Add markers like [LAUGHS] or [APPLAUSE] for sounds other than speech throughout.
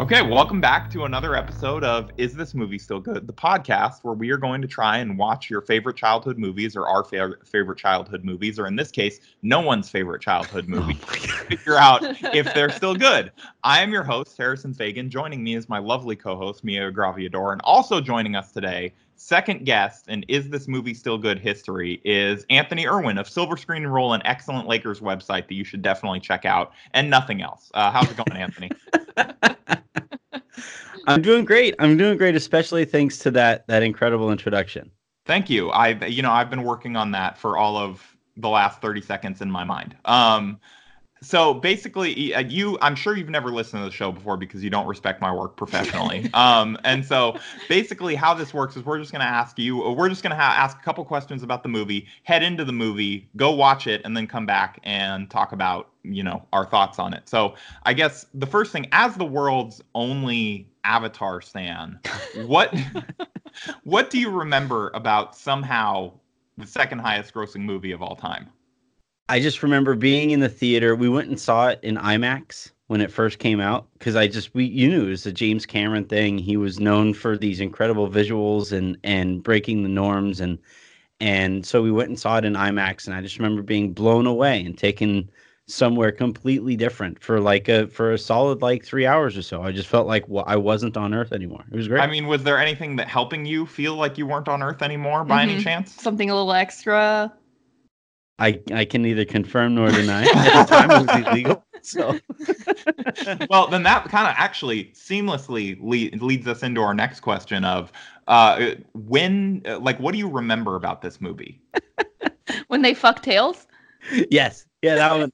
Okay, welcome back to another episode of Is This Movie Still Good? The podcast where we are going to try and watch your favorite childhood movies or our favorite favorite childhood movies, or in this case, no one's favorite childhood [LAUGHS] movie. figure out if [LAUGHS] they're still good. I am your host, Harrison Fagan. Joining me is my lovely co-host, Mia Graviador, and also joining us today, second guest and Is This Movie Still Good history is Anthony Irwin of Silver Screen and Roll, an excellent Lakers website that you should definitely check out, and nothing else. Uh, how's it going, Anthony? [LAUGHS] I'm doing great. I'm doing great, especially thanks to that that incredible introduction. Thank you. I you know I've been working on that for all of the last 30 seconds in my mind. Um, so basically uh, you i'm sure you've never listened to the show before because you don't respect my work professionally [LAUGHS] um, and so basically how this works is we're just going to ask you we're just going to ha- ask a couple questions about the movie head into the movie go watch it and then come back and talk about you know our thoughts on it so i guess the first thing as the world's only avatar stan what [LAUGHS] what do you remember about somehow the second highest grossing movie of all time I just remember being in the theater. We went and saw it in IMAX when it first came out because I just we you knew it was a James Cameron thing. He was known for these incredible visuals and and breaking the norms and and so we went and saw it in IMAX and I just remember being blown away and taken somewhere completely different for like a for a solid like three hours or so. I just felt like well, I wasn't on Earth anymore. It was great. I mean, was there anything that helping you feel like you weren't on Earth anymore by mm-hmm. any chance? Something a little extra. I, I can neither confirm nor deny. [LAUGHS] At the time, it was illegal. So, [LAUGHS] well, then that kind of actually seamlessly lead, leads us into our next question of uh, when, uh, like, what do you remember about this movie? [LAUGHS] when they fuck tails? Yes. Yeah, that one.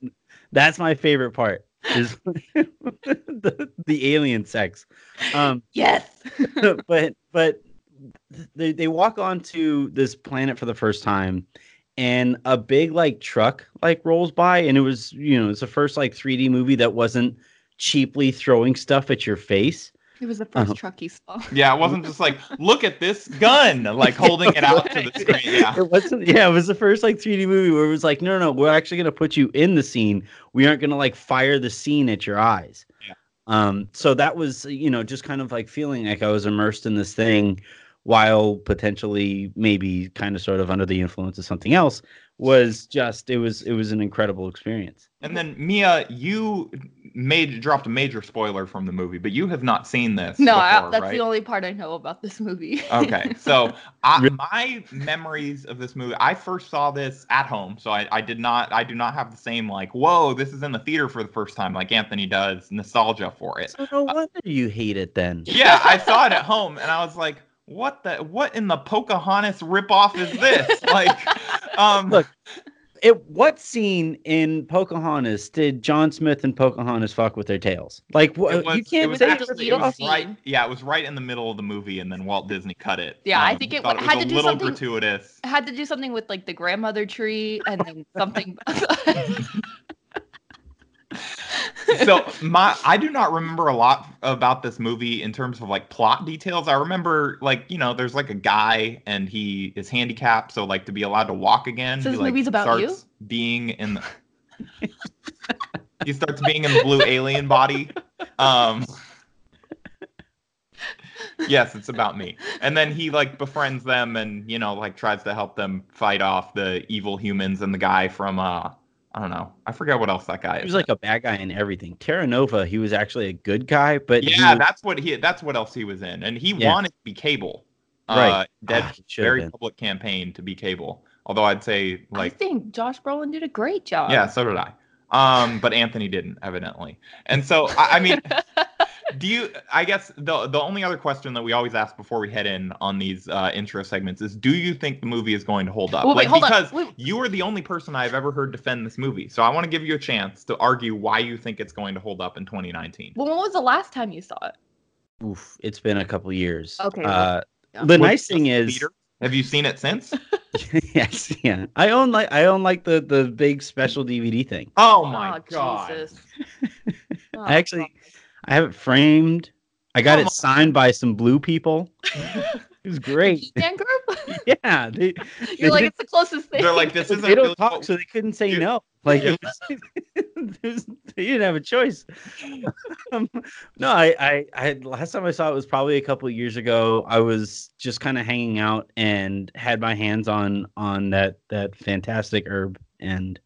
That's my favorite part. Is [LAUGHS] the, the alien sex. Um, yes. [LAUGHS] but but they they walk onto this planet for the first time and a big like truck like rolls by and it was you know it's the first like 3d movie that wasn't cheaply throwing stuff at your face it was the 1st uh-huh. truck he saw. Yeah it wasn't just like look at this gun like holding it out to the [LAUGHS] screen yeah. It wasn't yeah it was the first like 3d movie where it was like no no no we're actually going to put you in the scene. We aren't going to like fire the scene at your eyes. Yeah. um so that was you know just kind of like feeling like i was immersed in this thing while potentially maybe kind of sort of under the influence of something else was just it was it was an incredible experience. And then mia you made dropped a major spoiler from the movie but you have not seen this no before, I, that's right? the only part i know about this movie okay so [LAUGHS] I, my memories of this movie i first saw this at home so I, I did not i do not have the same like whoa this is in the theater for the first time like anthony does nostalgia for it so no wonder uh, you hate it then yeah i saw it at home and i was like what the what in the Pocahontas ripoff is this? [LAUGHS] like, um, look, it what scene in Pocahontas did John Smith and Pocahontas fuck with their tails? Like, what you can't it say actually, it was right. Yeah, it was right in the middle of the movie, and then Walt Disney cut it. Yeah, um, I think it, it had to do something gratuitous. Had to do something with like the grandmother tree, and then something. [LAUGHS] [LAUGHS] so my I do not remember a lot about this movie in terms of like plot details. I remember like you know there's like a guy and he is handicapped, so like to be allowed to walk again. So this he, like, movie's about you. Being in the he starts being in the blue alien body. Um, yes, it's about me. And then he like befriends them and you know like tries to help them fight off the evil humans and the guy from uh I don't know. I forget what else that guy is. He was like a bad guy in everything. Terra Nova, he was actually a good guy, but yeah, was... that's what he. That's what else he was in, and he yeah. wanted to be Cable. Right. Uh, Dead ah, very been. public campaign to be Cable. Although I'd say like I think Josh Brolin did a great job. Yeah, so did I. Um, but Anthony didn't evidently, and so I, I mean. [LAUGHS] do you i guess the the only other question that we always ask before we head in on these uh, intro segments is do you think the movie is going to hold up? Well, wait, like because wait. you are the only person i've ever heard defend this movie. So i want to give you a chance to argue why you think it's going to hold up in 2019 well when was the last time you saw it? Oof it's been a couple years. Okay uh, yeah. the nice thing is have you seen it since? [LAUGHS] Yes yeah. I own like i own like the the big special DVD thing. Oh my oh, god. Oh, [LAUGHS] i actually I have it framed. I got it signed by some blue people. [LAUGHS] It was great. Fan group? [LAUGHS] yeah. They, You're they like, it's the closest thing. They're like, this isn't They don't talk, so they couldn't say no. [LAUGHS] Like, yeah. was, There's- you didn't have a choice. Um, no, I, I, I, last time I saw it was probably a couple of years ago. I was just kind of hanging out and had my hands on on that that fantastic herb and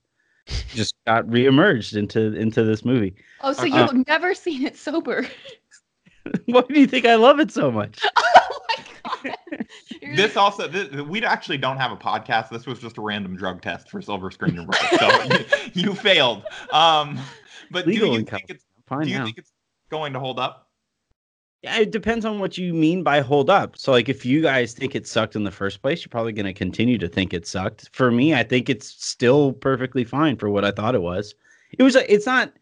just got reemerged into into this movie. Oh, so Uh, you've never seen it sober? [LAUGHS] Why do you think I love it so much? [LAUGHS] oh my god! You're This also, this, we actually don't have a podcast. This was just a random drug test for Silver Screen and Roll. So [LAUGHS] you, you failed. Um, but Legal do you think it's do you now. think it's going to hold up? Yeah, it depends on what you mean by hold up. So, like, if you guys think it sucked in the first place, you're probably going to continue to think it sucked. For me, I think it's still perfectly fine for what I thought it was. It was. It's not.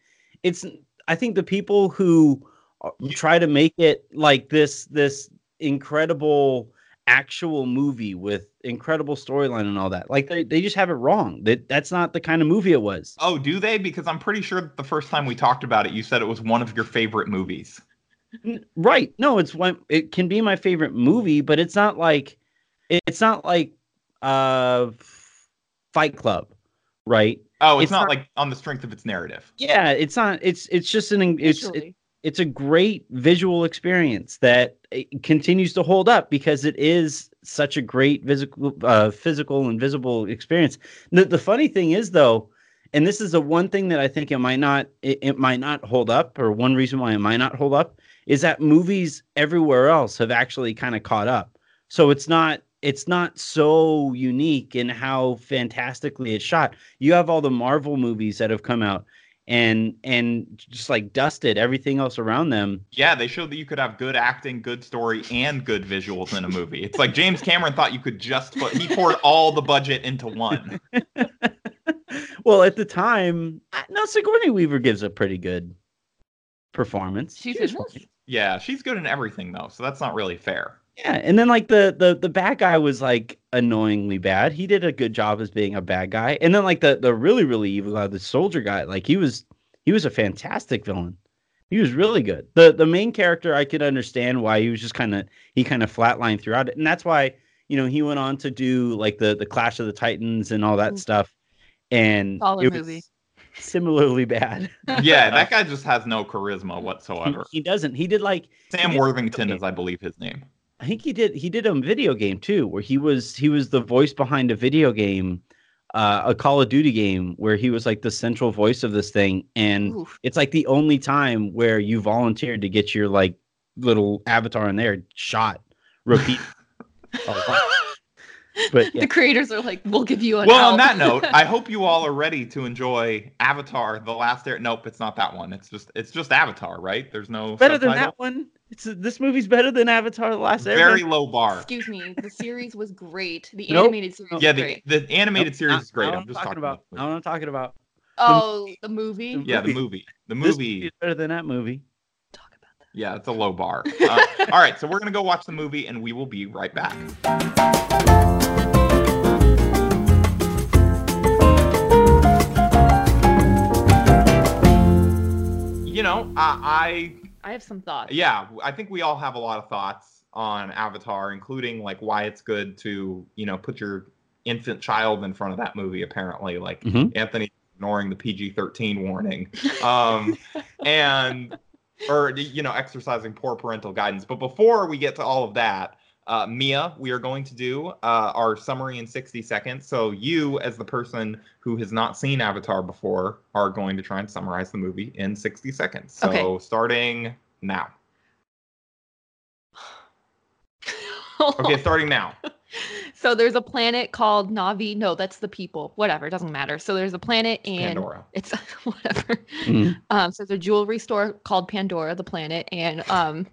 It's. I think the people who uh, try to make it like this, this incredible actual movie with incredible storyline and all that, like they, they just have it wrong. That that's not the kind of movie it was. Oh, do they? Because I'm pretty sure that the first time we talked about it, you said it was one of your favorite movies. N- Right. No, it's one it can be my favorite movie, but it's not like it's not like uh Fight Club, right? Oh, it's, It's not, not- like on the strength of its narrative. Yeah, it's not it's it's just an it's it, it's a great visual experience that continues to hold up because it is such a great physical uh physical and visible experience. The the funny thing is though, and this is the one thing that I think it might not it, it might not hold up or one reason why it might not hold up is that movies everywhere else have actually kind of caught up. So it's not it's not so unique in how fantastically it's shot. You have all the Marvel movies that have come out and and just like dusted everything else around them. Yeah, they showed that you could have good acting, good story, and good visuals in a movie. It's like James Cameron thought you could just put he poured all the budget into one. [LAUGHS] well, at the time, I- no, Sigourney Weaver gives a pretty good performance. She's She was in this? fine. Yeah, she's good in everything though, so that's not really fair. Yeah, and then like the the the bad guy was like annoyingly bad. He did a good job as being a bad guy, and then like the the really really evil guy, the soldier guy, like he was he was a fantastic villain. He was really good. the The main character, I could understand why he was just kind of he kind of flatlined throughout it, and that's why you know he went on to do like the the Clash of the Titans and all that Mm. stuff, and Solid it was movie. Similarly bad. [LAUGHS] Yeah, that guy just has no charisma whatsoever. he doesn't. He did like Sam did- Worthington is, I believe, his name. I think he did he did a video game too, where he was he was the voice behind a video game, uh, a Call of Duty game, where he was like the central voice of this thing, and Oof. it's like the only time where you volunteered to get your like little avatar in there shot, repeat. [LAUGHS] a lot. But [LAUGHS] yeah, The creators are like, "We'll give you an Well, on that [LAUGHS] note, I hope you all are ready to enjoy Avatar: The Last Air. Nope, it's not that one. It's just it's just Avatar, right? There's no better than that one. It's this movie's better than Avatar: The Last Air. Very low bar. Excuse me. The series was great. The Nope. animated series Yeah, was the, great. the animated Nope, series not- is great. not what I'm just talking about. Not what I'm talking about. Oh, the movie. the- yeah, the movie. movie. The This movie. is better than that movie. Talk about that. Yeah, it's a low bar. [LAUGHS] Uh, all right, so we're gonna go watch the movie, and we will be right back. You know, I, I have some thoughts. Yeah, I think we all have a lot of thoughts on Avatar, including like why it's good to you know put your infant child in front of that movie. Apparently, like Mhm. Anthony ignoring the PG-13 warning, um, [LAUGHS] and or you know exercising poor parental guidance. But before we get to all of that, uh, Mia, we are going to do uh, our summary in 60 seconds. So you, as the person who has not seen Avatar before, are going to try and summarize the movie in 60 seconds. So Okay. starting now. [LAUGHS] Okay, starting now. [LAUGHS] so there's a planet called Navi. No, that's the people. Whatever, it doesn't matter. So there's a planet and Pandora. [LAUGHS] it's whatever. Mhm. Um, so there's a jewelry store called Pandora, the planet, and um,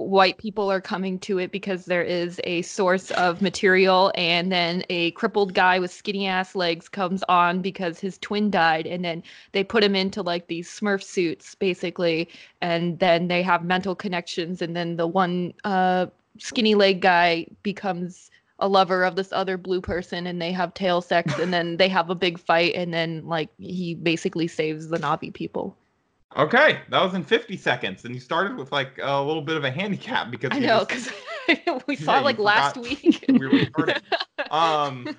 white people are coming to it because there is a source of material, and then a crippled guy with skinny ass legs comes on because his twin died, and then they put him into like these Smurf suits, basically, and then they have mental connections, and then the one uh, skinny leg guy becomes a lover of this other blue person and they have tail sex and then they have a big fight and then like he basically saves the Navi people. Okay, that was in 50 seconds, and you started with like a little bit of a handicap because I know because [LAUGHS] we [LAUGHS] saw Yeah, like last week. [LAUGHS] we recorded. um,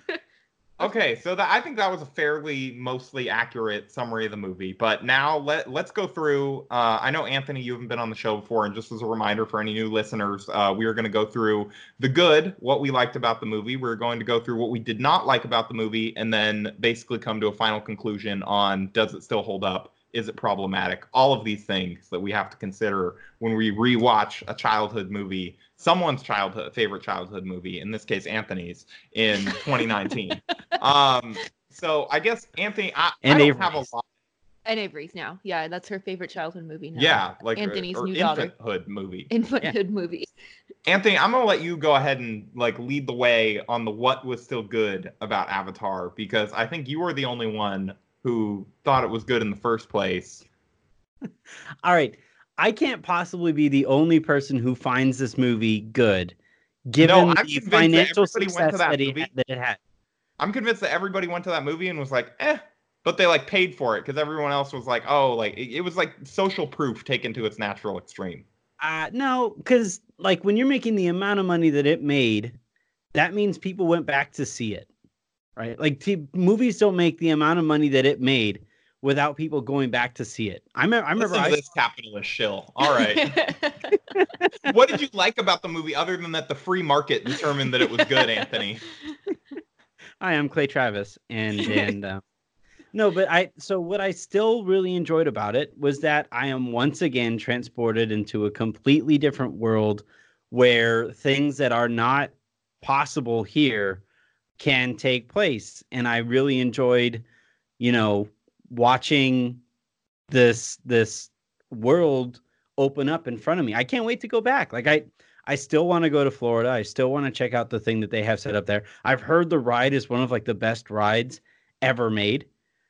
Okay, so that I think that was a fairly mostly accurate summary of the movie. But now let let's go through. Uh, I know Anthony, you haven't been on the show before, and just as a reminder for any new listeners, uh, we are going to go through the good, what we liked about the movie. We're going to go through what we did not like about the movie, and then basically come to a final conclusion on does it still hold up is it problematic? All of these things that we have to consider when we rewatch a childhood movie, someone's childhood favorite childhood movie, in this case Anthony's in [LAUGHS] 2019. um, so I guess Anthony, I, And I don't Avery's. have a lot. And Avery's now. Yeah, that's her favorite childhood movie now. Yeah, like Anthony's or, or new daughter. infanthood movie. Infanthood movie. Anthony, I'm gonna let you go ahead and like lead the way on the what was still good about Avatar because I think you were the only one who thought it was good in the first place. [LAUGHS] All right. I can't possibly be the only person who finds this movie good, given I'm the convinced that financial everybody went to success that that, it, movie. that it had. I'm convinced that everybody went to that movie and was like, eh, but they like paid for it because everyone else was like, oh, like it, it was like social proof taken to its natural extreme. Uh, no, because like when you're making the amount of money that it made, that means people went back to see it, right? Like t- movies don't make the amount of money that it made without people going back to see it. I, me- I remember Listen to I, this capitalist shill. All right. [LAUGHS] what did you like about the movie other than that the free market determined that it was good, Anthony? [LAUGHS] Hi, I'm Clay Travis, and and uh, no, but I so what I still really enjoyed about it was that I am once again transported into a completely different world where things that are not possible here can take place, and I really enjoyed, you know, watching this this world open up in front of me. I can't wait to go back. Like I I still want to go to Florida. I still want to check out the thing that they have set up there. I've heard the ride is one of like the best rides ever made.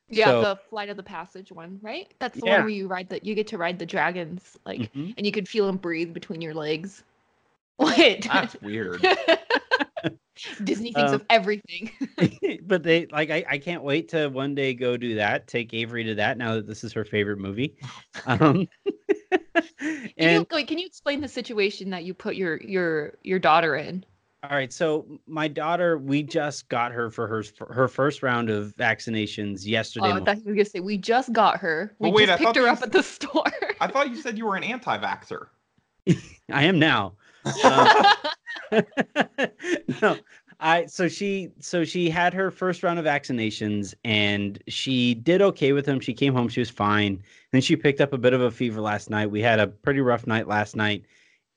yeah, So- the Flight of the Passage one, right? That's the Yeah. one where you ride that you get to ride the dragons, like Mhm. and you can feel them breathe between your legs. [LAUGHS] What? That's weird. [LAUGHS] [LAUGHS] Disney thinks Um, of everything. [LAUGHS] [LAUGHS] but they like I, I can't wait to one day go do that. Take Avery to that now that this is her favorite movie. Um, Can you, wait, can you explain the situation that you put your your your daughter in? all right, so my daughter, we just got her for her for her first round of vaccinations yesterday. Oh, I morning. thought you were gonna say we just got her. We Well, wait, just I picked her up s- at the store. I thought you said you were an anti-vaxxer. I am now. Um, [LAUGHS] no i so she so she had her first round of vaccinations and she did okay with them. She came home she was fine. Then she picked up a bit of a fever last night. We had a pretty rough night last night.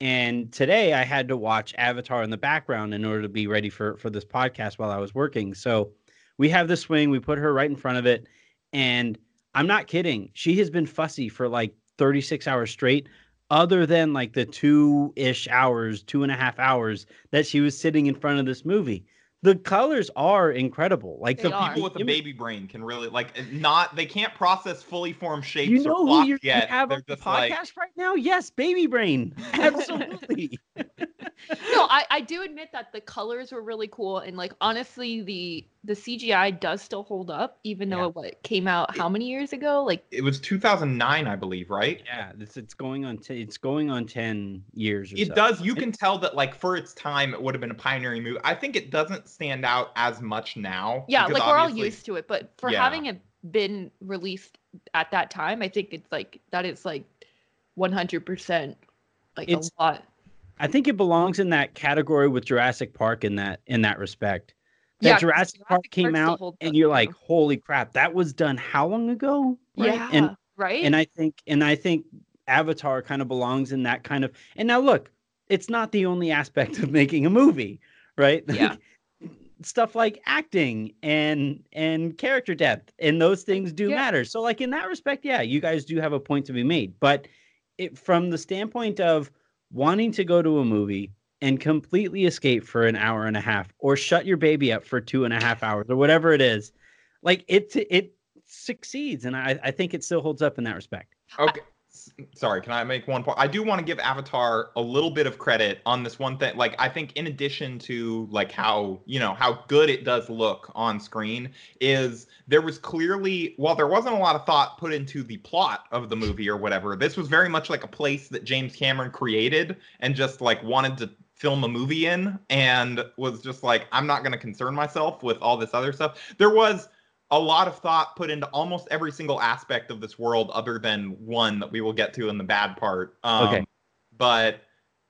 And today i had to watch avatar in the background in order to be ready for for this podcast while i was working. So we have the swing we put her right in front of it. And i'm not kidding. She has been fussy for like 36 hours straight other than like the two ish hours, two and a half hours that she was sitting in front of this movie. The colors are incredible. Like They the are. People with a im- baby brain can really like eh, not. They can't process fully formed shapes You or know who plots you yet. have They're on the just like, podcast right now? Yes, Baby Brain. [LAUGHS] Absolutely. [LAUGHS] no, I, I do admit that the colors were really cool and like honestly the the CGI does still hold up even Yeah. though what came out how many years ago? Like it was 2009, I believe, right? yeah, it's it's going on. T- it's going on ten years. Or It so. does. You can tell that, like, for its time, it would have been a pioneering movie. I think it doesn't stand out as much now. yeah, like we're all used to it, but for Yeah. having it been released at that time, I think it's like that is like 100% like It's- a lot. I think it belongs in that category with Jurassic Park in that in that respect. That Yeah, Jurassic, Park Jurassic came Park still out, and you're like, "Holy crap! That was done how long ago?" Right? Yeah, And right? and I think and I think Avatar kind of belongs in that kind of. And now look, it's not the only aspect of making a movie, right? [LAUGHS] Yeah. Stuff like acting and and character depth and those things do Yeah. matter. So like in that respect, yeah, you guys do have a point to be made. But it from the standpoint of wanting to go to a movie and completely escape for an hour and a half or shut your baby up for two and a half hours or whatever it is, like it it succeeds and I, I think it still holds up in that respect. Okay. Sorry, can I make one point? I do want to give Avatar a little bit of credit on this one thing. Like, I think in addition to like how you know how good it does look on screen, is there was clearly while there wasn't a lot of thought put into the plot of the movie or whatever. This was very much like a place that James Cameron created and just like wanted to film a movie in and was just like I'm not going to concern myself with all this other stuff. There was a lot of thought put into almost every single aspect of this world other than one that we will get to in the bad part. Um, Okay. But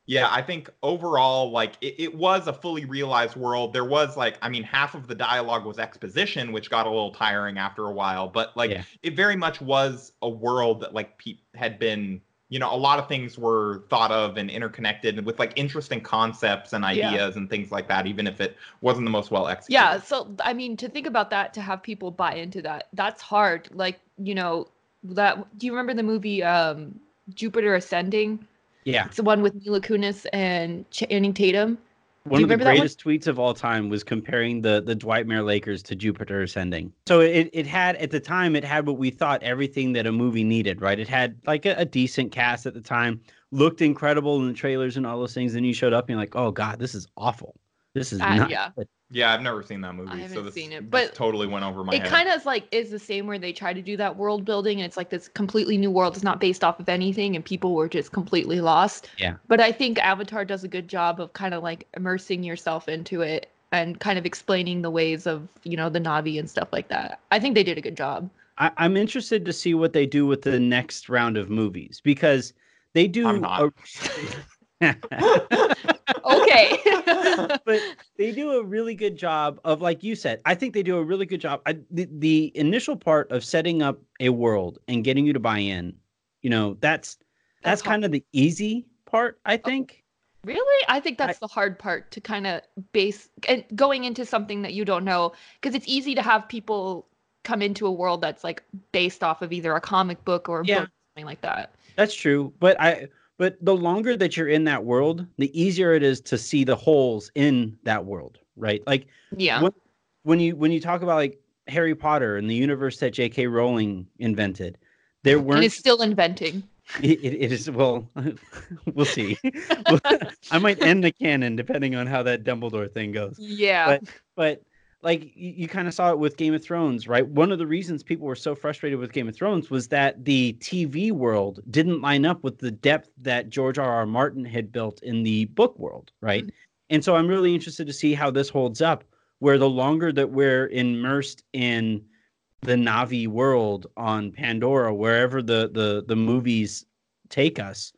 yeah, I think overall, like it, it was a fully realized world. There was like, I mean, half of the dialogue was exposition, which got a little tiring after a while. But like, Yeah. it very much was a world that like pe- had been, you know, a lot of things were thought of and interconnected with like interesting concepts and Yeah. ideas and things like that, even if it wasn't the most well executed. Yeah, so I mean, to think about that, to have people buy into that, that's hard. Like, you know, that. Do you remember the movie um, Jupiter Ascending? Yeah. It's the one with Mila Kunis and Channing Tatum. One of the greatest tweets of all time was comparing the the Dwightmare Lakers to Jupiter Ascending. So it, it had at the time it had what we thought everything that a movie needed, right? It had like a, a decent cast at the time, looked incredible in the trailers and all those things. Then you showed up and you're like, oh god, this is awful. This is Uh, not yeah. good. Yeah, I've never seen that movie. so haven't this, seen it, but totally went over my head. it kind of like is the same where they try to do that world building and it's like this completely new world it's not based off of anything and people were just completely lost Yeah. but i think avatar does a good job of kind of like immersing yourself into it and kind of explaining the ways of you know the navi and stuff like that i think they did a good job I, I'm interested to see what they do with the next round of movies because they do. I'm not. a- [LAUGHS] [LAUGHS] okay [LAUGHS] but they do a really good job of like you said i think they do a really good job I, the, the initial part of setting up a world and getting you to buy in you know that's that's, That's kind of the easy part i think Really? I think that's the hard part to kind of base and going into something that you don't know because it's easy to have people come into a world that's like based off of either a comic book or a Yeah. book, something like that. that's true but i but the longer that you're in that world the easier it is to see the holes in that world right like Yeah. What- when you when you talk about like harry potter and the universe that jk rowling invented there weren't and it's still inventing. [LAUGHS] It, it, it is well. [LAUGHS] we'll see. [LAUGHS] I might end the canon depending on how that Dumbledore thing goes. Yeah. But like you, you kind of saw it with Game of Thrones, right? One of the reasons people were so frustrated with Game of Thrones was that the TV world didn't line up with the depth that George R. R. Martin had built in the book world, right? Mm-hmm. And so I'm really interested to see how this holds up. Where the longer that we're immersed in the Navi world on Pandora, wherever the the the movies take us,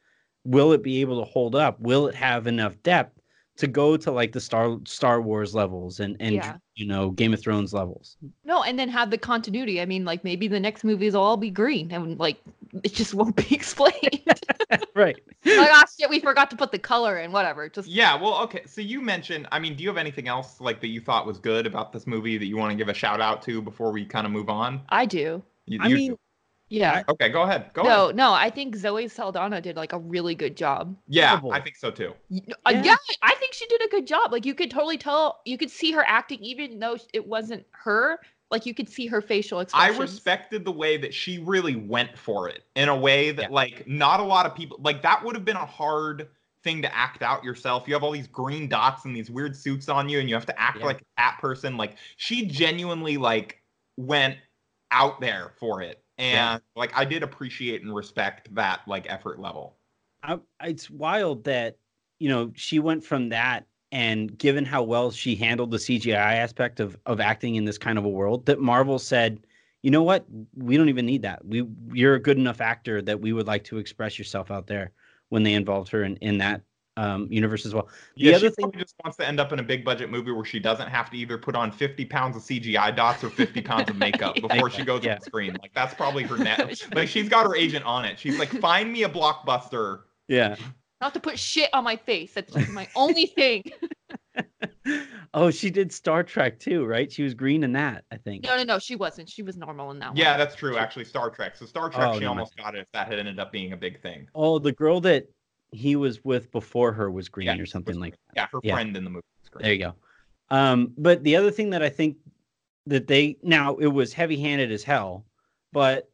will it be able to hold up? Will it have enough depth to go to like the Star Star Wars levels and and Yeah. you know Game of Thrones levels? no, and then have the continuity. I mean, like maybe the next movies will all be green and like it just won't be [LAUGHS] explained. [LAUGHS] right. [LAUGHS] like, ah, shit, we forgot to put the color in. Whatever. Just Yeah, well, okay. So you mentioned, I mean, do you have anything else like that you thought was good about this movie that you want to give a shout out to before we kind of move on? I do. You, I you mean, do. Yeah. okay, go ahead. Go no, ahead. no, I think Zoe Saldana did like a really good job. Yeah, Terrible. I think so too. Y- uh, Yeah. yeah. I think she did a good job. Like you could totally tell, you could see her acting, even though it wasn't her. Like you could see her facial expressions. I respected the way that she really went for it in a way that Yeah. like not a lot of people like that would have been a hard thing to act out yourself. You have all these green dots and these weird suits on you and you have to act Yeah. like that person. Like she genuinely like went out there for it. And Yeah. like I did appreciate and respect that like effort level. I, it's wild that you know she went from that and given how well she handled the CGI aspect of of acting in this kind of a world that Marvel said you know what we don't even need that we you're a good enough actor that we would like to express yourself out there when they involved her in in that um, universe as well the Yeah, other she thing probably just wants to end up in a big budget movie where she doesn't have to either put on 50 pounds of CGI dots or 50 pounds of makeup Yeah. [LAUGHS] before she goes Yeah. on screen. Like that's probably her net. [LAUGHS] like she's got her agent on it. She's like, find me a blockbuster. yeah not to put shit on my face. That's just my only thing. [LAUGHS] oh she did Star Trek too right she was green in that I think No, no, no. She wasn't. She was normal in that one. Yeah, that's true. Actually, Star Trek. So Star Trek, Oh, she never mind. almost got it if that had ended up being a big thing. oh the girl that he was with before her was green Yeah, or something like Yeah, her Yeah. friend in the movie. There you go. Um, but the other thing that I think that they now it was heavy handed as hell, but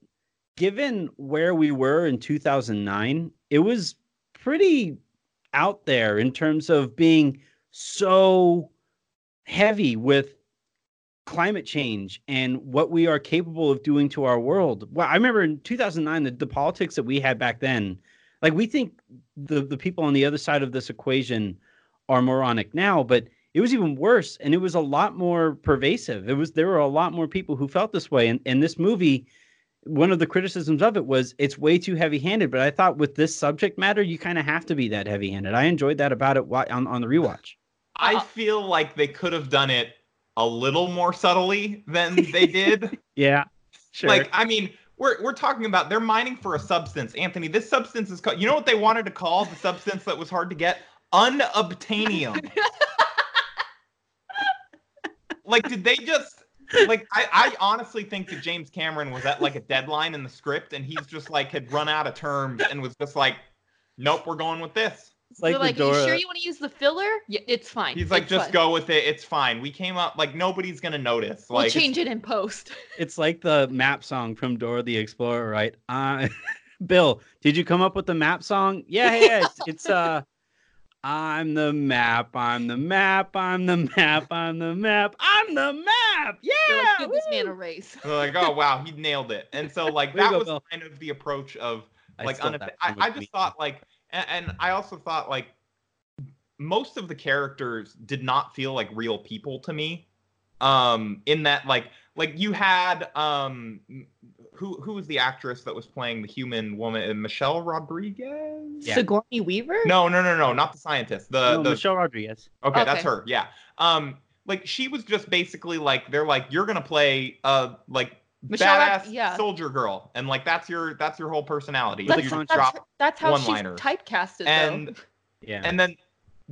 given where we were in 2009, it was pretty out there in terms of being so heavy with climate change and what we are capable of doing to our world. Well, I remember in 2009 the, the politics that we had back then, like we think the the people on the other side of this equation are moronic now, but it was even worse and it was a lot more pervasive. It was there were a lot more people who felt this way. And and this movie, one of the criticisms of it was it's way too heavy-handed. But I thought with this subject matter, you kind of have to be that heavy-handed. I enjoyed that about it wa- on, on the rewatch. I feel like they could have done it a little more subtly than they did. [LAUGHS] Yeah, sure. Like, I mean, we're we're talking about they're mining for a substance, Anthony. This substance is called. You know what they wanted to call the substance that was hard to get? Unobtainium. [LAUGHS] like, did they just? Like, I, I honestly think that James Cameron was at like a deadline in the script, and he's just like had run out of terms and was just like, "Nope, we're going with this." It's like the like, Dora. "Are you sure you want to use the filler? Yeah, it's fine. He's like, It's "Just fine. go with it. It's fine. We came up like nobody's gonna notice." We'll Like, change it in post." [LAUGHS] It's like the map song from Dora the Explorer, right? Uh, [LAUGHS] Bill, did you come up with the map song? Yeah, yeah, it's, it's uh, I'm the map, I'm the map, I'm the map, I'm the map, I'm the map. They're Yeah, like, "Give this man a woo! race." They're like, oh wow, he nailed it. And so like that go, was Bill. kind of the approach of like stole unab- that I, from I a just comedian. thought like and, and I also thought like most of the characters did not feel like real people to me. Um in that like like you had um who who was the actress that was playing the human woman Michelle Rodriguez? Yeah. Sigourney Weaver. No, no, no, no, not the scientist. The No, the Michelle Rodriguez. Okay, that's her. Yeah. Um, like she was just basically like they're like you're gonna play uh like Michelle Rod- badass yeah. soldier girl, and like that's your that's your whole personality. With So a you That's, drop, that's how she's one-liners. typecasted, and though. Yeah. and then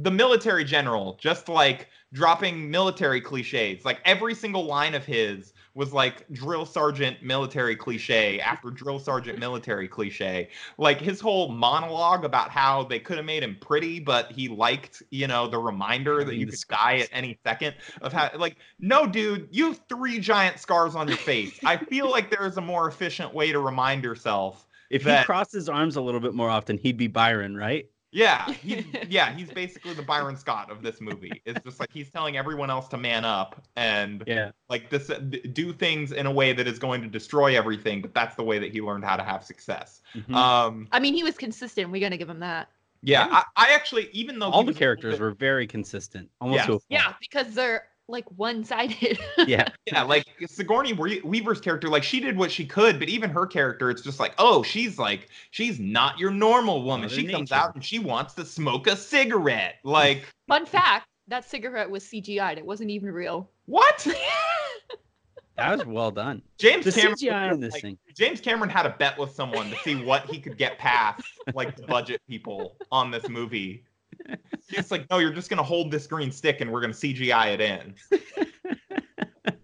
the military general just like dropping military cliches. Like every single line of his was like drill sergeant military cliche after drill sergeant military cliche. Like his whole monologue about how they could have made him pretty, but he liked, you know, the reminder that you could die at any second of how like no dude, you have three giant scars on your face. I feel like there is a more efficient way to remind yourself if that- he crossed his arms a little bit more often, he'd be Byron, right? Yeah, [LAUGHS] he's, yeah, he's basically the Byron Scott of this movie. It's just like he's telling everyone else to man up and Yeah. like this do things in a way that is going to destroy everything, but that's the way that he learned how to have success. Mhm. Um, I mean, he was consistent. We're gonna give him that. yeah, Yeah. I, I actually even though All the was a little characters bit- were very consistent, almost Yes. to a fault. Yeah, because they're like one-sided. Yeah. [LAUGHS] yeah, like Sigourney Weaver's character, like she did what she could, but even her character, it's just like, oh, she's like, she's not your normal woman. Mother she comes out and she wants to smoke a cigarette. Like, [LAUGHS] Fun fact: that cigarette was CGI'd. It wasn't even real. what? [LAUGHS] That was well done. James The Cameron, CGI in this like, thing. James Cameron had a bet with someone to see what he could get past, like the budget people on this movie. He's like, no, you're just gonna hold this green stick and we're gonna CGI it in. [LAUGHS]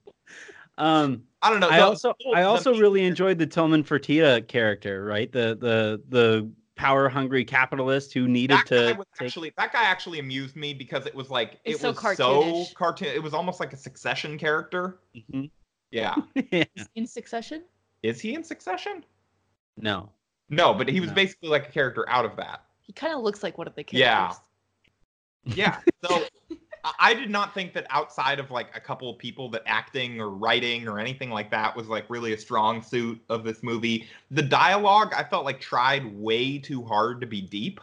Um, I don't know. I the- also the- I also main really enjoyed the Tillman Fertitta character, right? The the the power hungry capitalist who needed that guy to was take actually that guy actually amused me because it was like It's it so was so cartoon. It was almost like a Succession character. Mhm. Yeah, [LAUGHS] Yeah. In Succession. is he in Succession? No. No, but he was No. basically like a character out of that. He kind of looks like one of the characters. Yeah. Yeah. So [LAUGHS] I did not think that outside of like a couple of people that acting or writing or anything like that was like really a strong suit of this movie. The dialogue I felt like tried way too hard to be deep.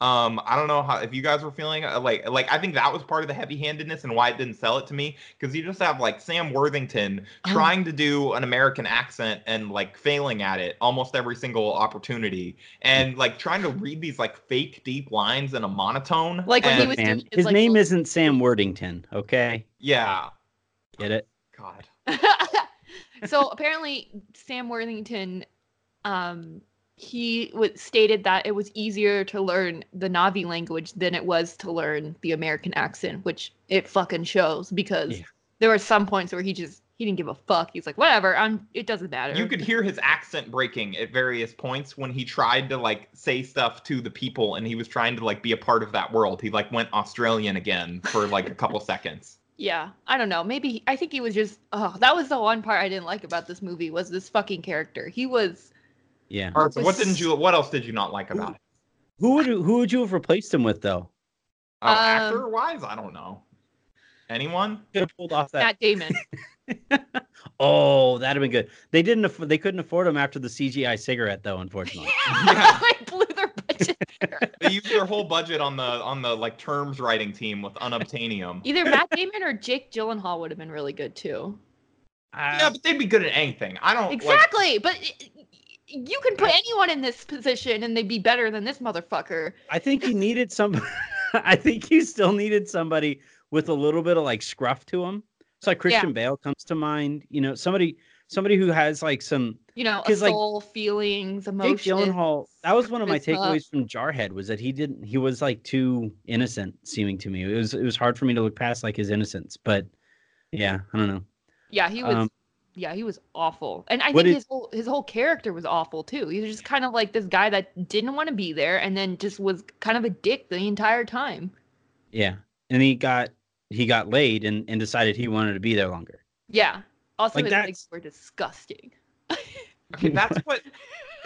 Um, I don't know how if you guys were feeling uh, like like I think that was part of the heavy-handedness and why it didn't sell it to me because you just have like Sam Worthington Oh. trying to do an American accent and like failing at it almost every single opportunity and like trying to read these like fake deep lines in a monotone. Like when he was Man, doing his, his like, name isn't Sam Worthington, okay? Yeah. Get it? God. [LAUGHS] so apparently Sam Worthington um he w- stated that it was easier to learn the Navi language than it was to learn the American accent, which it fucking shows because Yeah. there were some points where he just he didn't give a fuck. He's like, whatever, I'm it doesn't matter. You could hear his accent breaking at various points when he tried to like say stuff to the people and he was trying to like be a part of that world. He like went Australian again for like a couple [LAUGHS] seconds. Yeah, I don't know. Maybe I think he was just. Oh, that was the one part I didn't like about this movie was this fucking character. He was. Yeah. All right, so what didn't you what else did you not like about it? Who would you, who would you have replaced him with though? Oh, Um, actor wise, I don't know. Anyone? Could have pulled off that. Matt Damon. [LAUGHS] oh, that'd have been good. They didn't. Aff- they couldn't afford him after the CGI cigarette, though. Unfortunately. [LAUGHS] Yeah. like [LAUGHS] blew their budget. they used their whole budget on the on the like terms writing team with unobtainium. Either Matt Damon or Jake Gyllenhaal would have been really good too. Yeah, but they'd be good at anything. I don't like, Exactly, but i- you can put anyone in this position and they'd be better than this motherfucker. I think you needed some. [LAUGHS] I think you still needed somebody with a little bit of like scruff to him. So like Christian Bale comes to mind. You know, somebody somebody who has like some. You know, a 'Cause, like, soul, feelings, Jake emotions. Gyllenhaal. That was one of my takeaways from Jarhead was that he didn't. He was like too innocent seeming to me. It was it was hard for me to look past like his innocence. But yeah, I don't know. Yeah, he was. Um, yeah, he was awful, and I what think did- his whole his whole character was awful too. He was just kind of like this guy that didn't want to be there, and then just was kind of a dick the entire time. Yeah, and he got he got laid and and decided he wanted to be there longer. Yeah. Also, Like, his that's- legs were disgusting. okay, that's [LAUGHS] what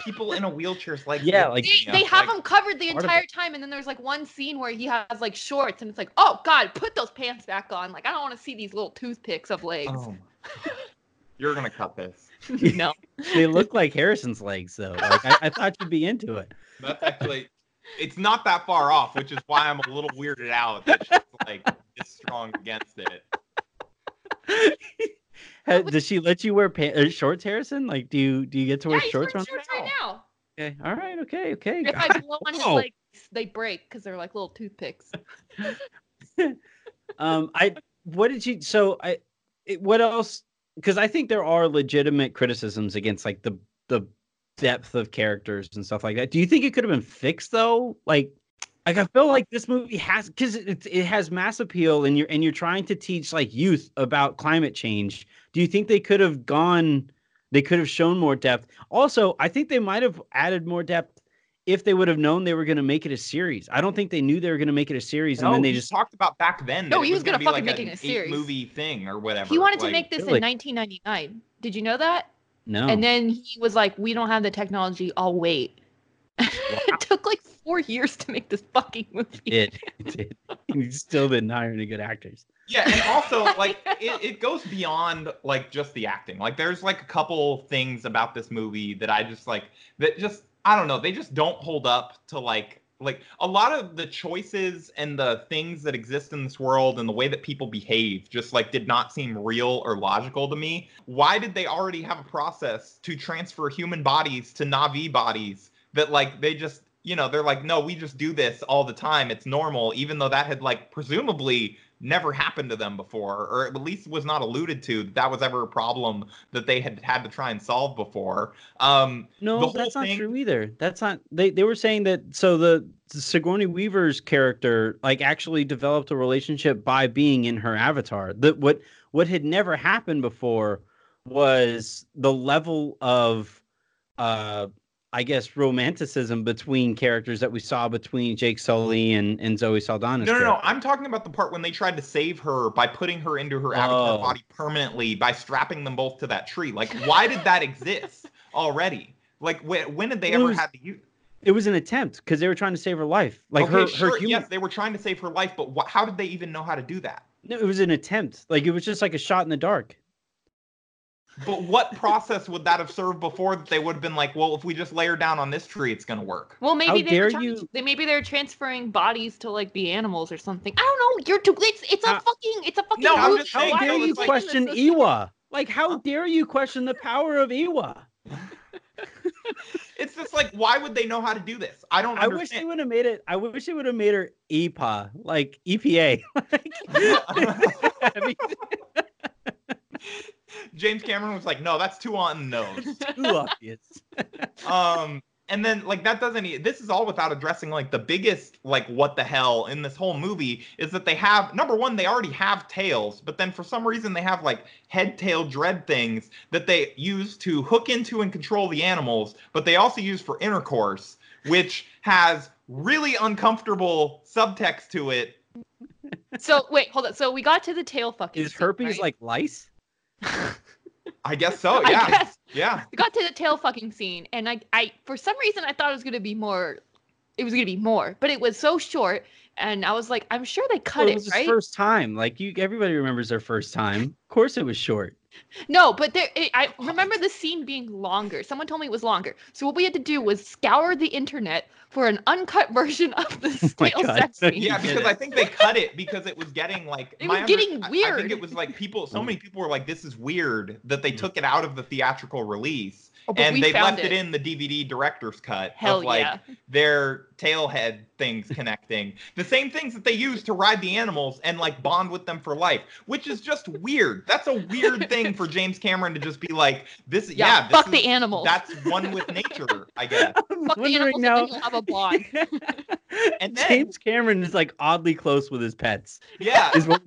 people in a wheelchair's like. Yeah, like- They, they you know, have like- him covered the entire time, and then there's like one scene where he has like shorts, and it's like, oh god, put those pants back on. Like I don't want to see these little toothpicks of legs. Oh my- [LAUGHS] You're gonna cut this. [LAUGHS] [LAUGHS] no. they look like Harrison's legs though. Like I, I thought you'd be into it. That's actually, it's not that far off, which is why I'm a little weirded out that she's like this strong against it. [LAUGHS] Does she let you wear pants, uh, shorts, Harrison? Like, do you do you get to wear he's shorts on? shorts right now. Okay, all right, okay, okay. If I blow on his Whoa. legs, they break because they're like little toothpicks. um, I what did you? So I, it, what else? Because I think there are legitimate criticisms against like the the depth of characters and stuff like that. Do you think it could have been fixed though? Like, like I feel like this movie has because it it has mass appeal and you're and you're trying to teach like youth about climate change. Do you think they could have gone? They could have shown more depth. Also, I think they might have added more depth if they would have known they were going to make it a series. I don't think they knew they were going to make it a series, and then they he just talked about back then. No, that he was gonna be fucking like make a series. movie thing or whatever. He wanted to make this really? in 1999. Did you know that? no. And then he was like, "We don't have the technology. I'll wait." [LAUGHS] it took like four years to make this fucking movie. it, it did. [LAUGHS] He still didn't hire any good actors. Yeah, and also [LAUGHS] like it, it goes beyond like just the acting. Like there's like a couple things about this movie that I just like that just I don't know, they just don't hold up to like like a lot of the choices and the things that exist in this world and the way that people behave just like did not seem real or logical to me. Why did they already have a process to transfer human bodies to Navi bodies that like they just you know they're like no we just do this all the time it's normal even though that had like presumably never happened to them before or at least was not alluded to that that was ever a problem that they had had to try and solve before um the No, that's not thing- true either. That's not. They they were saying that. So the Sigourney Weaver's character like actually developed a relationship by being in her avatar. That what what had never happened before was the level of uh I guess romanticism between characters that we saw between Jake Sully and, and Zoe Saldana. no no no i'm talking about the part when they tried to save her by putting her into her avatar Oh. body permanently by strapping them both to that tree like why did that exist already like when, when did they It ever was- have to use It was an attempt because they were trying to save her life. Like okay, her sure, her human. yes they were trying to save her life but wh- how did they even know how to do that No, it was an attempt. Like it was just like a shot in the dark. But what process would that have served before that they would have been like, well, if we just layer down on this tree, it's gonna work. Well, maybe How they dare were trying, you- they maybe they're transferring bodies to like be animals or something. I don't know. You're too. It's it's a How- fucking it's a fucking. No, I'm just How saying, Why dare you like- question taking this? Like, how dare you question the power of Eywa? [LAUGHS] It's just like, why would they know how to do this? I don't I wish they would have made it. I wish they would have made her EPA, like EPA. [LAUGHS] [LAUGHS] I mean, James Cameron was like, no, that's too on the nose. it's [LAUGHS] too obvious. [LAUGHS] um, and then like that doesn't. e- This is all without addressing like the biggest like what the hell in this whole movie is that they have number one they already have tails, but then for some reason they have like head tail dread things that they use to hook into and control the animals, but they also use for intercourse, which has really uncomfortable subtext to it. So wait, hold on. So we got to the tail fucking. Is scene, herpes right? like lice? [LAUGHS] I guess so. [LAUGHS] Yeah, guess. yeah. We got to the tail fucking scene, and I, I, for some reason, I thought it was gonna be more. It was gonna be more, but it was so short, and I was like, I'm sure they cut Well, it it, was his right? first time. Like you, everybody remembers their first time. Of course, it was short. No, but there, it, I remember the scene being longer. Someone told me it was longer. So what we had to do was scour the internet for an uncut [LAUGHS] version of the Oh stale God. [LAUGHS] sex scene. Yeah, because. I think they cut it because it was getting like It my was getting I- I, think it was like people. So Mm. many people were like, "This is weird" that they Mm. took it out of the theatrical release. Oh, and they left it. in the DVD director's cut Hell of like yeah. their tailhead things [LAUGHS] connecting. the same things that they use to ride the animals and like bond with them for life, which is just weird. That's a weird thing for [LAUGHS] James Cameron to just be like, this Yeah, yeah, this fuck is- the animals. That's one with nature, I guess. I'm [LAUGHS] fuck the wondering animals now. and have a bond. And then James Cameron is like oddly close with his pets. yeah, Is what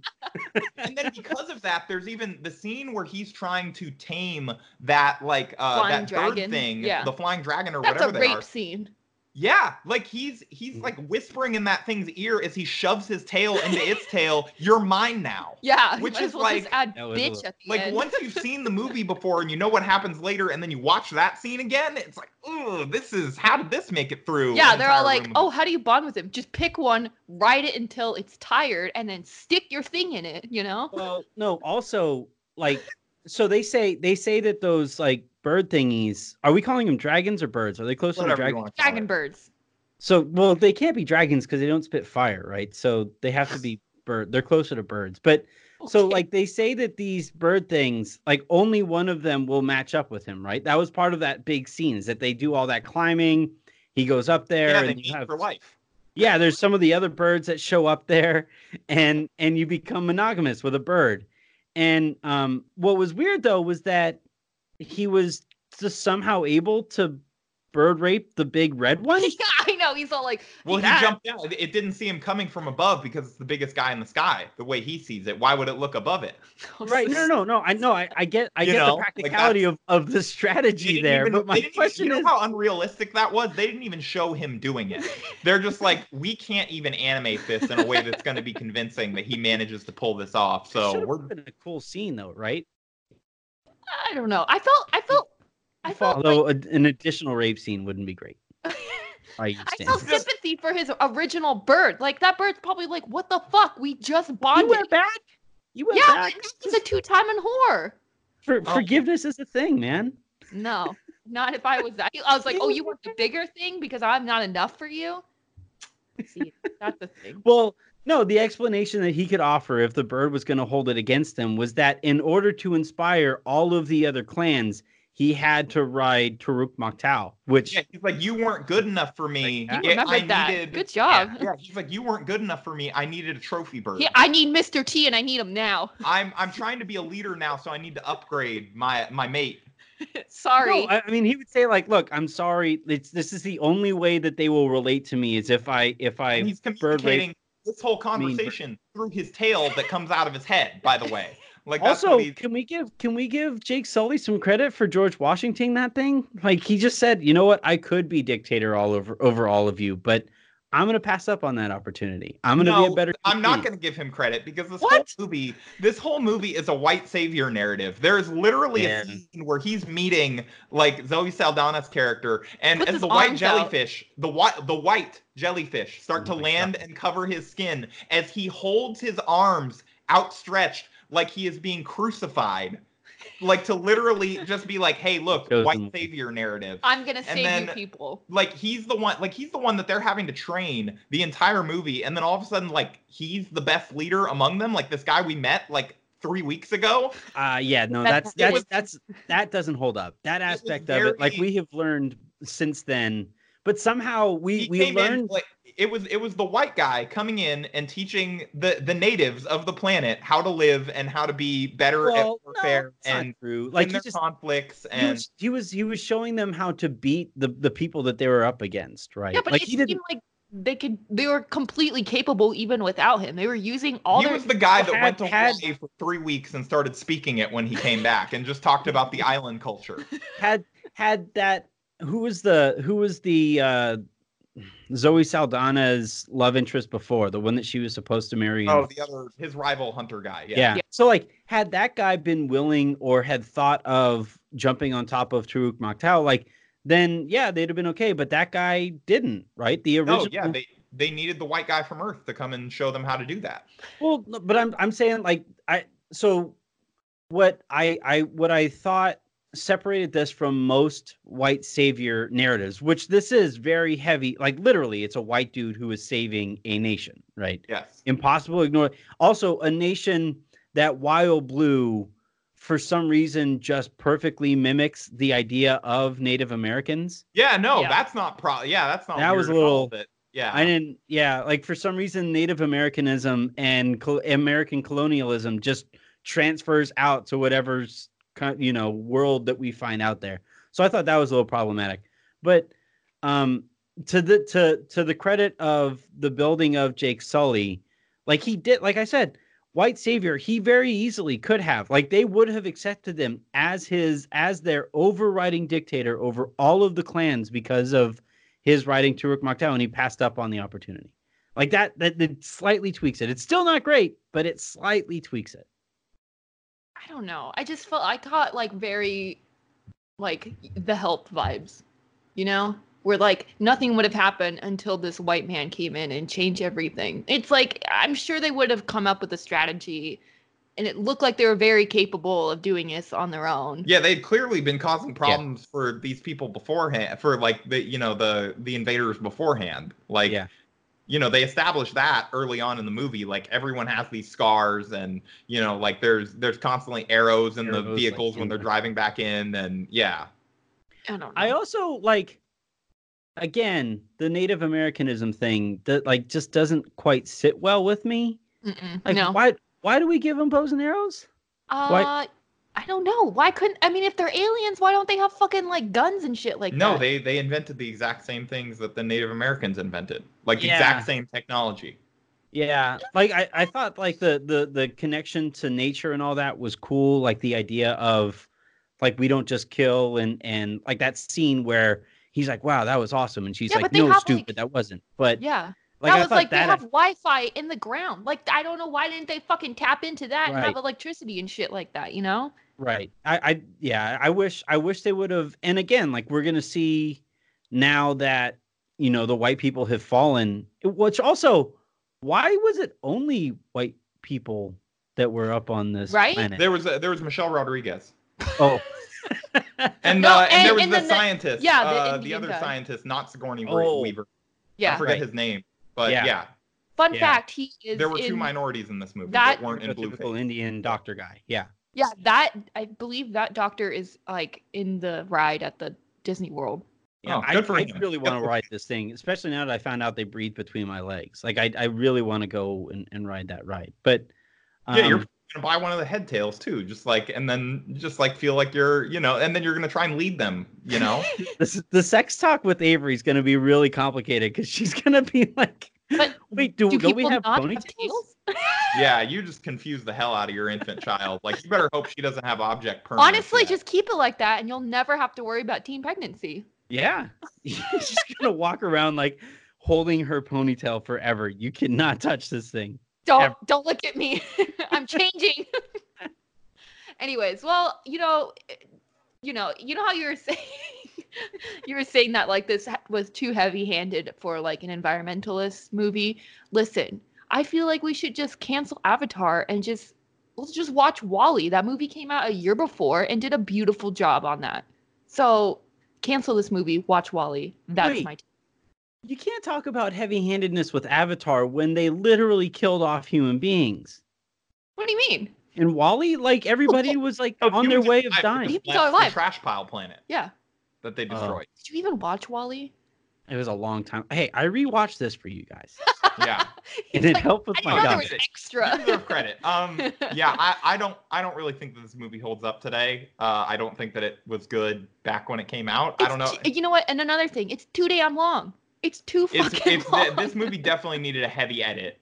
and then because of that, there's even the scene where he's trying to tame that like uh Flying that dragon. bird thing, Yeah. the flying dragon or That's a whatever they rape are. scene. Yeah, like he's he's mm. like whispering in that thing's ear as he shoves his tail into its tail. [LAUGHS] You're mine now. [LAUGHS] Yeah, Which is well like- add a bitch at the Like end. once you've seen the movie [LAUGHS] before and you know what happens later, and then you watch that scene again, it's like, oh, this is how did this make it through? Yeah, an they're all like, "Oh, how do you bond with him? Just pick one, ride it until it's tired, and then stick your thing in it." You know? well, no, also like so they say they say that those like bird thingies are we calling them dragons or birds? Are they closer to whatever you dragons? want to call Dragon birds. So well, they can't be dragons because they don't spit fire, right? So they have to be bird. They're closer to birds. But so like they say that these bird things, like only one of them will match up with him, right? That was part of that big scene is that they do all that climbing. He goes up there Yeah, they and meet you have for life. yeah, there's some of the other birds that show up there and and you become monogamous with a bird. And um what was weird though was that he was just somehow able to bird rape the big red [LAUGHS] one. yeah, I know. He's all like, Well, he that- jumped down. It- It didn't see him coming from above because it's the biggest guy in the sky. The way he sees it, why would it look above it? [LAUGHS] Right. No, no, no. I know. I, I get. I You get know, the like practicality of, of the strategy there. even- but my they didn't even- question you know how unrealistic that was. They didn't even show him doing it. They're just like, [LAUGHS] we can't even animate this in a way that's going to be convincing that he manages to pull this off. So should've we're been a cool scene though, right? I don't know. I felt, I felt, I felt like, Although a, an additional rape scene wouldn't be great. [LAUGHS] I I felt sympathy for his original bird. Like that bird's probably like, "What the fuck? We just bonded. you went back. You went yeah, back. he's a two-time and whore. For, Oh. Forgiveness is a thing, man. No, not if I was that. I was like, "Oh, you want the bigger thing because I'm not enough for you." See, that's the thing. Well, no, the explanation that he could offer if the bird was going to hold it against him was that in order to inspire all of the other clans, he had to ride Taruk Maktal, which yeah, he's like, you weren't good enough for me. You Yeah, remembered I that. needed- Good job. Yeah, yeah, he's like, you weren't good enough for me. I needed a trophy bird. Yeah, I need Mr. T and I need him now. [LAUGHS] I'm I'm trying to be a leader now, so I need to upgrade my my mate. [LAUGHS] Sorry. No, I, I mean, he would say like, "Look, I'm sorry. It's this is the only way that they will relate to me is if I if I And he's bird rape." This whole mean, conversation through his tail that comes out of his head. By the way, like Also, can we give can we give Jake Sully some credit for George Washington that thing? Like he just said, you know what, I could be dictator all over over all of you, but I'm gonna pass up on that opportunity. I'm gonna be a better. I'm not going to give him credit because this What? whole movie, this whole movie is a white savior narrative. There is literally Yeah. a scene where he's meeting like Zoe Saldana's character, and as the white arms out. jellyfish, the white the white jellyfish start Oh to land God. and cover his skin as he holds his arms outstretched like he is being crucified. Like to literally just be like, hey, look, white savior narrative I'm gonna save then- you people. like he's the one like he's the one that they're having to train the entire movie and then all of a sudden like he's the best leader among them like this guy we met like three weeks ago Uh yeah, no, that's that's was- that's that doesn't hold up. That was aspect of it, like we have learned since then, but somehow we we came in learned. like it was it was the white guy coming in and teaching the the natives of the planet how to live and how to be better well, at warfare it's not and true. like Like their he just conflicts he and was, he was he was showing them how to beat the the people that they were up against, right? Yeah, but like it he seemed didn't. like they could. They were completely capable even without him. They were using all he their. was the guy that had- went to had- Hawaii for three weeks and started speaking it when he came back and just talked about the island culture. [LAUGHS] had had that who was the who was the uh Zoe Saldana's love interest before the one that she was supposed to marry Oh, the other his rival hunter guy. Yeah. yeah. Yeah. so like had that guy been willing or had thought of jumping on top of Taruk Maktal like then yeah they'd have been okay but that guy didn't right the original No, yeah, they they needed the white guy from Earth to come and show them how to do that. Well, but I'm I'm saying like I so what I I what I thought separated this from most white savior narratives, which this is very heavy. Like literally, it's a white dude who is saving a nation, right? Yes. Impossible to ignore. Also, a nation that wild blue, for some reason, just perfectly mimics the idea of Native Americans. Yeah, no, Yeah. that's not pro. Yeah, that's not. That was a little- but yeah. I didn't. Yeah, like for some reason, Native Americanism and col- American colonialism just transfers out to whatever's ki- you know world that we find out there. So I thought that was a little problematic. But um, to the to to the credit of the building of Jake Sully, like he did, like I said, white savior, he very easily could have, like they would have accepted him as his as their overriding dictator over all of the clans because of his writing Turuk Maktal, and he passed up on the opportunity. Like that, that, that slightly tweaks it. It's still not great, but it slightly tweaks it. I don't know. I just felt I got like very like the help vibes, you know? Where like nothing would have happened until this white man came in and changed everything. It's like I'm sure they would have come up with a strategy and it looked like they were very capable of doing this on their own. Yeah, they'd clearly been causing problems for these people beforehand, for like the you know the the invaders beforehand. Like, Yeah. You know, they established that early on in the movie. Like everyone has these scars, and you know, like there's there's constantly arrows in Arrows, the like, vehicles when they're the- driving back in, and yeah, I don't know. I also like, again, the Native Americanism thing that like just doesn't quite sit well with me. Mm-mm. Like, no. why why do we give them bows and arrows? Uh, I don't know. Why couldn't I mean if they're aliens, why don't they have fucking like guns and shit like no, that? No, they they invented the exact same things that the Native Americans invented, like Yeah. exact same technology. Yeah, like I, I thought like the the the connection to nature and all that was cool. Like the idea of like we don't just kill and and like that scene where he's like, "Wow, that was awesome," and she's Yeah, like, "No, have, like- stupid, that wasn't." But Yeah. like that I was thought like they that have Wi-Fi in the ground. Like I don't know why didn't they fucking tap into that and have electricity and shit like that, you know? Right. I, I yeah, I wish I wish they would have and again, like we're gonna see now that you know the white people have fallen, which also why was it only white people that were up on this Right? planet? There was a, there was Michelle Rodriguez, oh [LAUGHS] and No, uh, and, and- there was and the then the- scientist, yeah, the uh, the, Indian other guy. scientist, not Sigourney Oh. Weaver. I Yeah. forget Right. his name, but Yeah. yeah, Fun Yeah. fact, he is there were two minorities in this movie that- that, weren't in blue. typical blueface. Indian doctor guy. Yeah. Yeah, that I believe that doctor is like in the ride at the Disney World. Yeah, Oh, I, for I really want to ride this thing, especially now that I found out they breathe between my legs. Like I, I really want to go and, and ride that ride. But yeah, you're um, gonna buy one of the head tails too, just like, and then just like feel like you're, you know, and then you're gonna try and lead them, you know. [LAUGHS] this the sex talk with Avery is going to be really complicated because she's going to be like, But "Wait, do, do don't we people have not have ponytails?" tails? Yeah, you just confuse the hell out of your infant child. Like, you better hope she doesn't have object [LAUGHS] permanence. Honestly, yet. just keep it like that and you'll never have to worry about teen pregnancy. Yeah, [LAUGHS] she's going to walk around like holding her ponytail forever. You cannot touch this thing. Don't Ever. don't look at me. [LAUGHS] I'm changing. Anyways, well, you know, you know, you know how you were saying you were saying that like this was too heavy-handed for like an environmentalist movie. Listen, I feel like we should just cancel Avatar and just let's just watch WALL-E. That movie came out a year before and did a beautiful job on that. So, cancel this movie, watch WALL-E. That's Wait. my t- You can't talk about heavy-handedness with Avatar when they literally killed off human beings. What do you mean? And WALL-E, like everybody was like Oh, on their way are of alive, dying. just Humans left are the alive. trash pile planet Yeah. that they Oh. destroyed. Did you even watch WALL-E? It was a long time. Hey, I rewatched this for you guys, Yeah, [LAUGHS] and it like, helped with I my didn't know there gut. was extra. you deserve credit. Um, [LAUGHS] yeah, I, I don't, I don't really think that this movie holds up today. Uh, I don't think that it was good back when it came out. I don't know. t- you know what? And another thing, it's too damn long. It's too It's, fucking it's long. this movie definitely needed a heavy edit.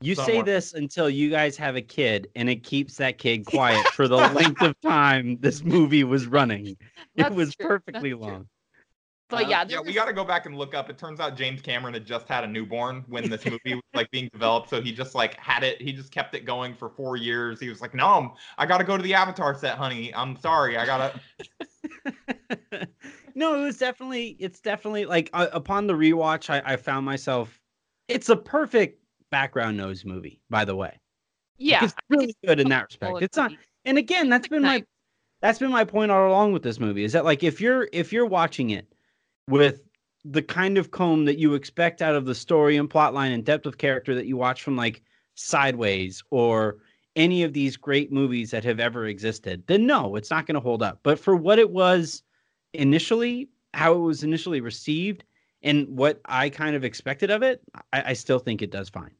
You say this until you guys have a kid, and it keeps that kid [LAUGHS] quiet for the length of time this movie was running. It was true, perfectly that's true. Long. But Uh, yeah, yeah, there we got to go back and look up. It turns out James Cameron had just had a newborn when this movie was like being developed, so he just like had it. He just kept it going for four years. He was like, "No, I'm, I got to go to the Avatar set, honey. I'm sorry, I gotta." [LAUGHS] no, it was definitely. It's definitely like uh, upon the rewatch, I, I found myself. It's a perfect background nose movie, by the way. yeah, it's really good in that respect. It's not. and again, that's been my that's been my point all along with this movie is that like if you're if you're watching it with the kind of comb that you expect out of the story and plot line and depth of character that you watch from like Sideways or any of these great movies that have ever existed, then no, it's not going to hold up. But for what it was initially, how it was initially received, and what I kind of expected of it, I, I still think it does fine.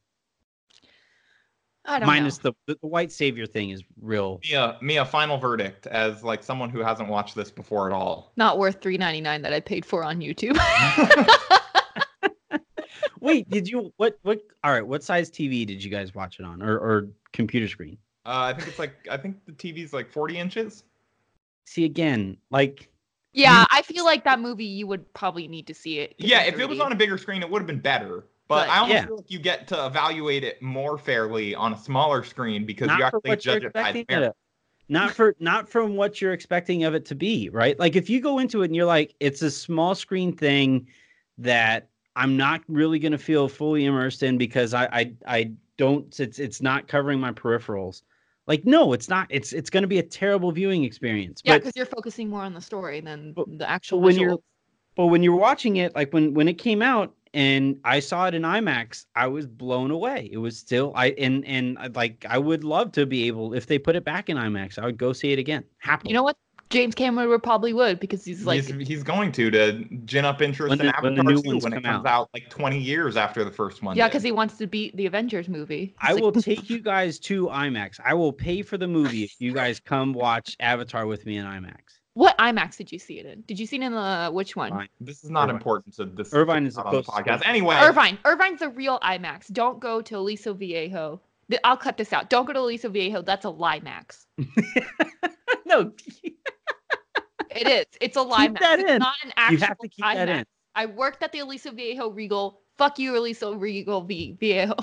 I don't Minus know. the, the the white savior thing is real. Mia, Mia, final verdict as like someone who hasn't watched this before at all. Not worth three ninety nine that I paid for on YouTube. [LAUGHS] [LAUGHS] Wait, did you what what? All right, what size TV did you guys watch it on, or or computer screen? Uh, I think it's like I think the TV's like 40 inches. See again, like yeah, I feel like that movie you would probably need to see it. Yeah, if it was on a bigger screen, it would have been better. But But- I almost Yeah. feel like you get to evaluate it more fairly on a smaller screen because not you for actually judge it by expecting its it. merit. Not for not from what you're expecting of it to be, right? Like if you go into it and you're like, it's a small screen thing that I'm not really gonna feel fully immersed in because I I I don't it's it's not covering my peripherals. Like no, it's not. It's it's gonna be a terrible viewing experience. Yeah, because you're focusing more on the story than But- the actual when you're visuals. But when you're watching it, like when when it came out and I saw it in IMAX, I was blown away. It was still I and and uh, like I would love to be able if they put it back in IMAX, I would go see it again. Happily. You know what? James Cameron would probably would because he's like he's, he's going to to gin up interest When in the- when the Avatar new 2 ones when it comes out. out. like 20 years after the first one. yeah, because he wants to beat the Avengers movie. I He's will [LAUGHS] take you guys to IMAX. I will pay for the movie if you guys come watch Avatar with me in IMAX. What IMAX did you see it in? Did you see it in the which one? Fine. this is not Irvine. important to this. Irvine is not the supposed podcast. Anyway, Irvine. Irvine's the real IMAX. Don't go to Aliso Viejo. I'll cut this out. Don't go to Aliso Viejo. That's a Limax. [LAUGHS] no, [LAUGHS] It is. It's a Limax. that it's in. not an actual you have to keep that in. I worked at the Aliso Viejo Regal. Fuck you, Aliso Regal V- Viejo.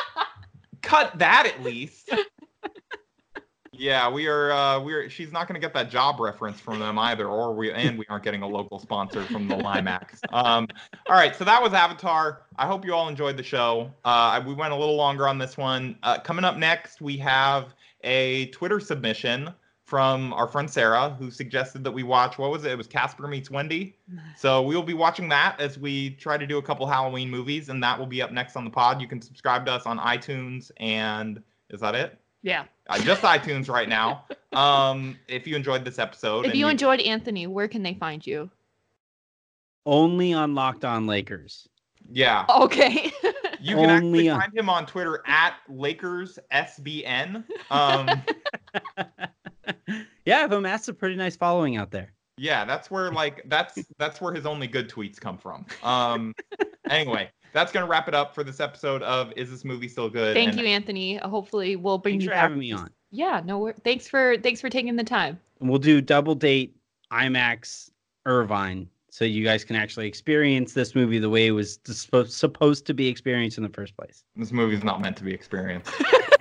[LAUGHS] cut that at least. Yeah, we are. Uh, we're. She's not going to get that job reference from them either, or we and we aren't getting a local sponsor from the Limax. Um, all right, so that was Avatar. I hope you all enjoyed the show. Uh, we went a little longer on this one. Uh, coming up next, we have a Twitter submission from our friend Sarah, who suggested that we watch. What was it? It was Casper meets Wendy. So we will be watching that as we try to do a couple Halloween movies, and that will be up next on the pod. You can subscribe to us on iTunes, and is that it? yeah. Uh, just iTunes right now. Um, if you enjoyed this episode, If and you enjoyed Anthony, where can they find you? Only on Locked On Lakers. yeah, Okay. [LAUGHS] you can actually on- find him on Twitter at Lakers SBN. Um, [LAUGHS] yeah, I have amassed a pretty nice following out there. yeah, that's where like that's that's where his only good tweets come from. Um, [LAUGHS] anyway, that's gonna wrap it up for this episode of Is This Movie Still Good? Thank And you, Anthony. Hopefully, we'll bring Thanks you for back. having me on. Yeah. No. Thanks for thanks for taking the time. And we'll do double date IMAX Irvine so you guys can actually experience this movie the way it was supposed supposed to be experienced in the first place. This movie's not meant to be experienced. [LAUGHS]